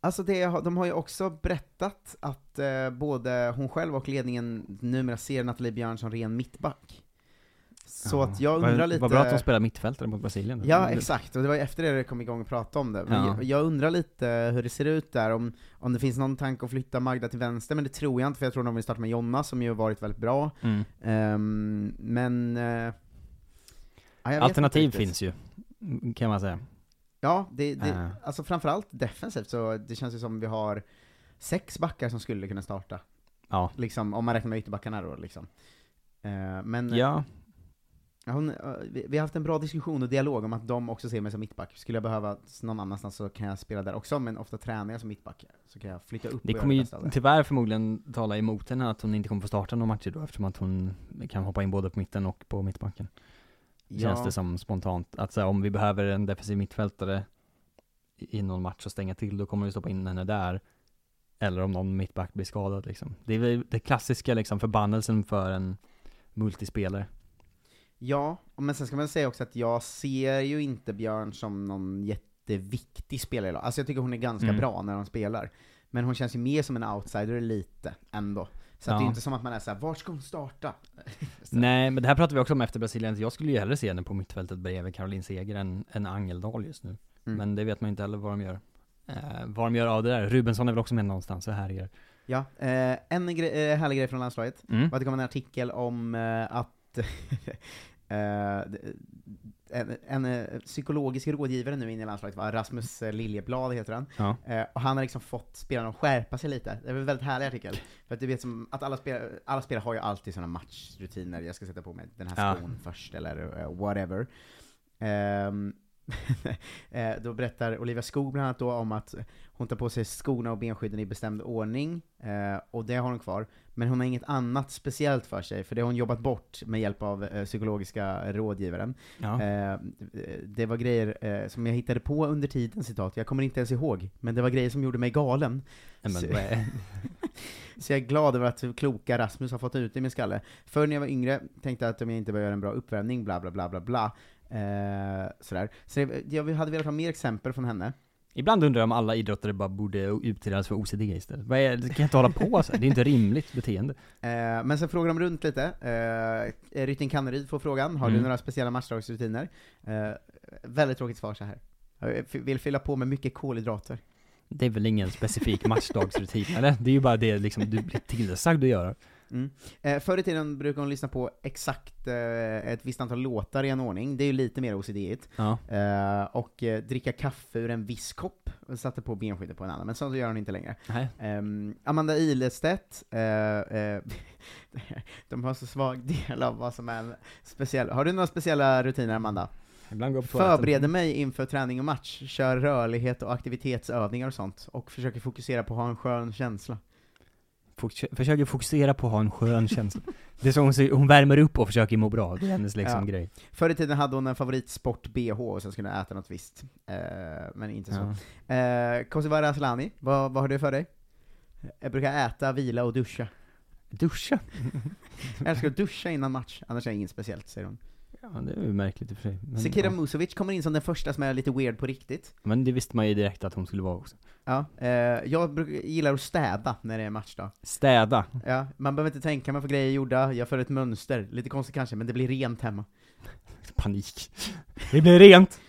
Alltså det, har- de har ju också berättat att eh, både hon själv och ledningen numera ser Nathalie Björn som ren mittback. Så Ja. att jag undrar lite... Vad bra att de spelar mittfältare mot Brasilien. Ja, exakt, och det var efter det det kom igång att prata om det. Men Ja. jag, undrar lite hur det ser ut där, om, om det finns någon tanke att flytta Magda till vänster, men det tror jag inte, för jag tror de vill starta med Jonna, som ju har varit väldigt bra. Mm. Ehm, men... eh, ja, Alternativ finns ju, mm, kan man säga. Ja, det, det, Äh. alltså framförallt defensivt så det känns ju som vi har sex backar som skulle kunna starta. Ja. Liksom, om man räknar med ytterbackarna då liksom. Eh, men Ja, ja, hon, eh, vi, har haft en bra diskussion och dialog om att de också ser mig som mittback. Skulle jag behöva någon annanstans så kan jag spela där också, men ofta tränar jag som mittback. Så kan jag flytta upp det kommer ju det. tyvärr förmodligen tala emot henne att hon inte kommer få starta några matcher då, eftersom att hon kan hoppa in både på mitten och på mittbacken. Känns det som spontant. Att så här, om vi behöver en defensiv mittfältare i i någon match och stänga till, då kommer vi stoppa in henne där. Eller om någon mittback blir skadad liksom. Det är väl det klassiska liksom förbannelsen för en multispelare. Ja, men sen ska man säga också att jag ser ju inte Björn som någon jätteviktig spelare i lag. Alltså jag tycker hon är ganska Mm. bra när hon spelar. Men hon känns ju mer som en outsider lite, ändå. Så att det är Ja. inte som att man är såhär, vart ska hon starta? Nej, men det här pratade vi också om efter Brasilien. Jag skulle ju hellre se henne på mittfältet bredvid Caroline Seger än, än Angeldal just nu. Mm. Men det vet man ju inte heller vad de gör. Eh, vad de gör av det där. Rubensson är väl också med någonstans och härjar. Ja, eh, en gre- eh, härlig grej från landslaget, Mm. var att det kom en artikel om eh, att eh, en, en eh, psykologisk rådgivare nu inne i landslaget var Rasmus eh, Liljeblad heter han. Ja. Och han har liksom fått spelarna att skärpa sig lite. Det är en väldigt härlig artikel. För att du vet som, att alla spelare, alla spelare har ju alltid sådana matchrutiner, jag ska sätta på mig den här Ja. skon först, eller whatever. Ehm, eh, då berättar Olivia Skog bland annat då om att hon tar på sig skorna och benskydden i bestämd ordning, eh, och det har hon kvar. Men hon har inget annat speciellt för sig, för det har hon jobbat bort med hjälp av eh, psykologiska rådgivaren. Ja. Eh, det var grejer eh, som jag hittade på under tiden, citat, jag kommer inte ens ihåg, men det var grejer som gjorde mig galen. Men Så- Så jag är glad över att kloka Rasmus har fått ut det i min skalle. Förr när jag var yngre tänkte jag att om jag inte var göra en bra uppvärmning, bla bla bla bla bla. Eh, sådär. Så det, jag hade velat ha mer exempel från henne. Ibland undrar jag om alla idrottare bara borde utredas för OCD istället. Vad är, det kan jag inte hålla på så här. Det är inte rimligt beteende. Eh, men sen frågar de runt lite. Eh, Rytting Kanneryd får frågan, har du Mm. några speciella matchdagsrutiner? Eh, väldigt tråkigt svar så här. Jag vill fylla på med mycket kolhydrater. Det är väl ingen specifik matchdagsrutin, eller? Det är ju bara det liksom du blir tillsagd att göra. Mm. Eh, förr i tiden brukade hon lyssna på exakt eh, ett visst antal låtar i en ordning, det är ju lite mer OCD-igt. Ja. Eh, och eh, dricka kaffe ur en viss kopp, och satte på benskyddet på en annan, men sånt gör hon inte längre. Ehm, Amanda Ilestedt, eh, eh, de har så svag del av vad som är en speciell. Har du några speciella rutiner Amanda? Förbereder mig inför träning och match, kör rörlighet och aktivitetsövningar och sånt, och försöker fokusera på att ha en skön känsla. Fok- försöker fokusera på att ha en skön känsla. Det är så hon, säger- hon värmer upp och försöker må bra, det är hennes liksom Ja. grej. Förr i tiden hade hon en favoritsport-bh och sen skulle hon äta något visst. Eh, men inte så. Ja. Eh, Kosovare Asllani, vad, vad har du för dig? Jag brukar äta, vila och duscha. Duscha? Jag älskar att duscha innan match, annars är jag inget speciellt, säger hon. Ja, det är ju märkligt i och för sig. Men, Sekira ja. Musovic kommer in som den första som är lite weird på riktigt. Men det visste man ju direkt att hon skulle vara också. Ja, eh, jag brukar, gillar att städa när det är matchdag. Städa. Ja, man behöver inte tänka, man får grejer gjorda, jag följer ett mönster. Lite konstigt kanske, men det blir rent hemma. Panik. Det blir rent!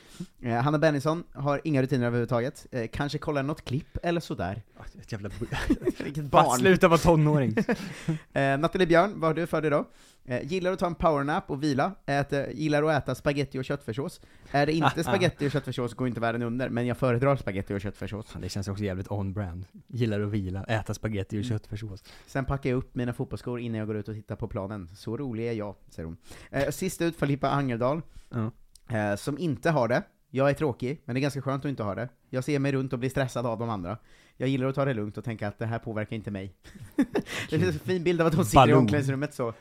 Eh, Hanna Bennison har inga rutiner överhuvudtaget, eh, kanske kollar något klipp, eller sådär. Ett jävla Vilket barn! sluta vara tonåring. Eh, Nathalie Björn, vad har du för dig då? Eh, gillar att ta en powernap och vila, äter, gillar att äta spaghetti och köttfärssås. Är det inte spaghetti och köttfärssås går inte världen under, men jag föredrar spaghetti och köttfärssås. Det känns också jävligt on-brand. Gillar att vila, äta spaghetti och Mm. köttfärssås. Sen packar jag upp mina fotbollsskor innan jag går ut och tittar på planen. Så rolig är jag, säger hon. Eh, sist ut, Filippa Angeldal, Ja. Eh, som inte har det. Jag är tråkig, men det är ganska skönt att inte ha det. Jag ser mig runt och blir stressad av de andra. Jag gillar att ta det lugnt och tänka att det här påverkar inte mig. det är en fin bild av att hon sitter i Ballong. omklädningsrummet så.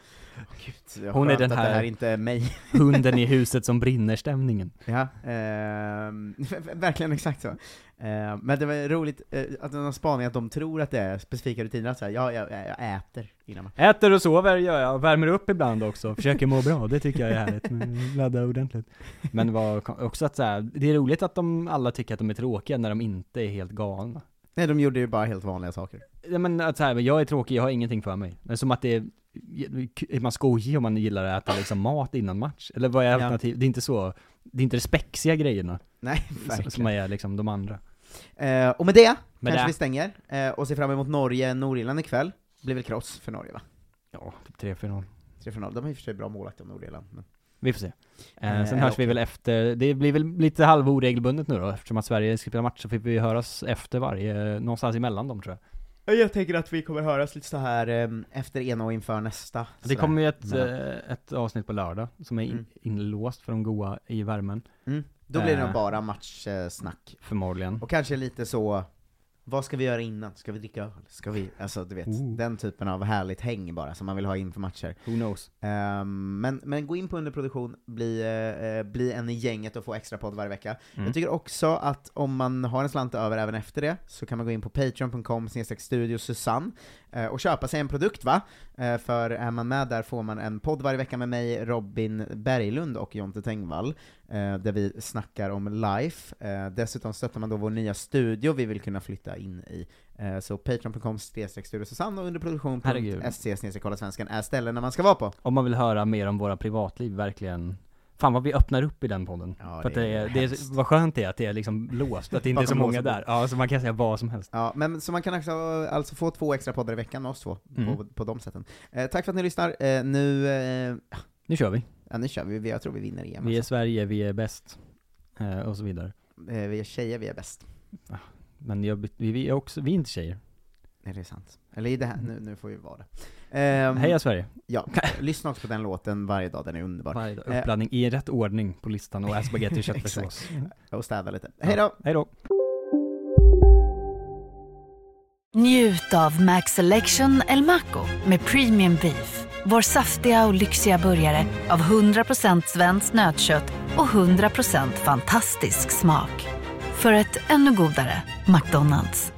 Gud, Hon är den här här- inte är mig. Hunden i huset som brinner-stämningen. Ja, ehm, verkligen exakt så. Ehm, men det var roligt eh, att den har spaning att de tror att det är specifika rutiner, att säga ja, jag, jag äter innan man... Äter och sover gör jag, värmer upp ibland också, försöker må bra, det tycker jag är härligt. Ladda ordentligt. Men vad, också att så här, det är roligt att de alla tycker att de är tråkiga när de inte är helt galna. Nej, de gjorde ju bara helt vanliga saker. Ja men att så här, jag är tråkig, jag har ingenting för mig. Är som att det är, är man skojig om man gillar att äta liksom mat innan match? Eller vad är alternativet? Det är inte så, det är inte de spexiga grejerna. Nej, som- verkligen. Som är liksom de andra. Eh, och med det Med kanske det. vi stänger, eh, och ser fram emot Norge-Nordirland ikväll. Blir väl kross för Norge va? Ja, typ 3-4-0. 3-0. De har i och för sig bra målvakt om Nordirland. Men... Vi får se. Eh, Eh, sen hörs vi okej. väl efter, det blir väl lite halvoregelbundet nu då, eftersom att Sverige ska spela match så får vi höras efter varje, någonstans emellan dem tror jag. Jag tänker att vi kommer höras lite så här eh, efter en och inför nästa. Det kommer ju ett, eh, ett avsnitt på lördag, som är in, Mm. inlåst för de goa i värmen. Mm. Då blir det Eh. nog bara matchsnack. Förmodligen. Och kanske lite så, vad ska vi göra innan? Ska vi dricka öl? Ska vi, alltså du vet, Ooh. den typen av härligt häng bara, som man vill ha inför matcher. Who knows? Ehm, men, men gå in på underproduktion, bli, eh, bli en i gänget och få extra podd varje vecka. Mm. Jag tycker också att om man har en slant över även efter det, så kan man gå in på patreon.com studio Susanne eh, och köpa sig en produkt va? Eh, för är man med där får man en podd varje vecka med mig, Robin Berglund och Jonte Tengvall, där vi snackar om life. Eh, dessutom stöttar man då vår nya studio vi vill kunna flytta in i. Eh, så patreon.com Susanne och underproduktion.se kolla svenskan är ställen där man ska vara på. Om man vill höra mer om våra privatliv, verkligen Fan vad vi öppnar upp i den podden. Ja, För det det är det är, vad skönt det är att det är liksom låst, att det inte är så många där. Ja, så man kan säga vad som helst. Ja, men så man kan också alltså få två extra poddar i veckan med oss två, Mm. på, på de sätten. Eh, tack för att ni lyssnar, eh, nu, eh, Nu kör vi. Ja nu kör vi, Vi- jag tror vi vinner igen. Vi är alltså. Sverige, vi är bäst. Eh, och så vidare. eh, vi är tjejer, vi är bäst. Men jag, vi, vi är också, vi är inte tjejer. Är det sant? Eller i det här, nu, nu får vi vara det. Ehm, Heja Sverige! Ja, lyssna också på den låten varje dag, den är underbar. Varje dag, Eh, uppladdning i rätt ordning på listan och ät spagetti och köttfärssås. och städa lite. Hej då! Hej då! Njut av Max Selection El Maco med Premium Beef. Vår saftiga och lyxiga burgare av 100% svenskt nötkött och 100% fantastisk smak. För ett ännu godare McDonalds.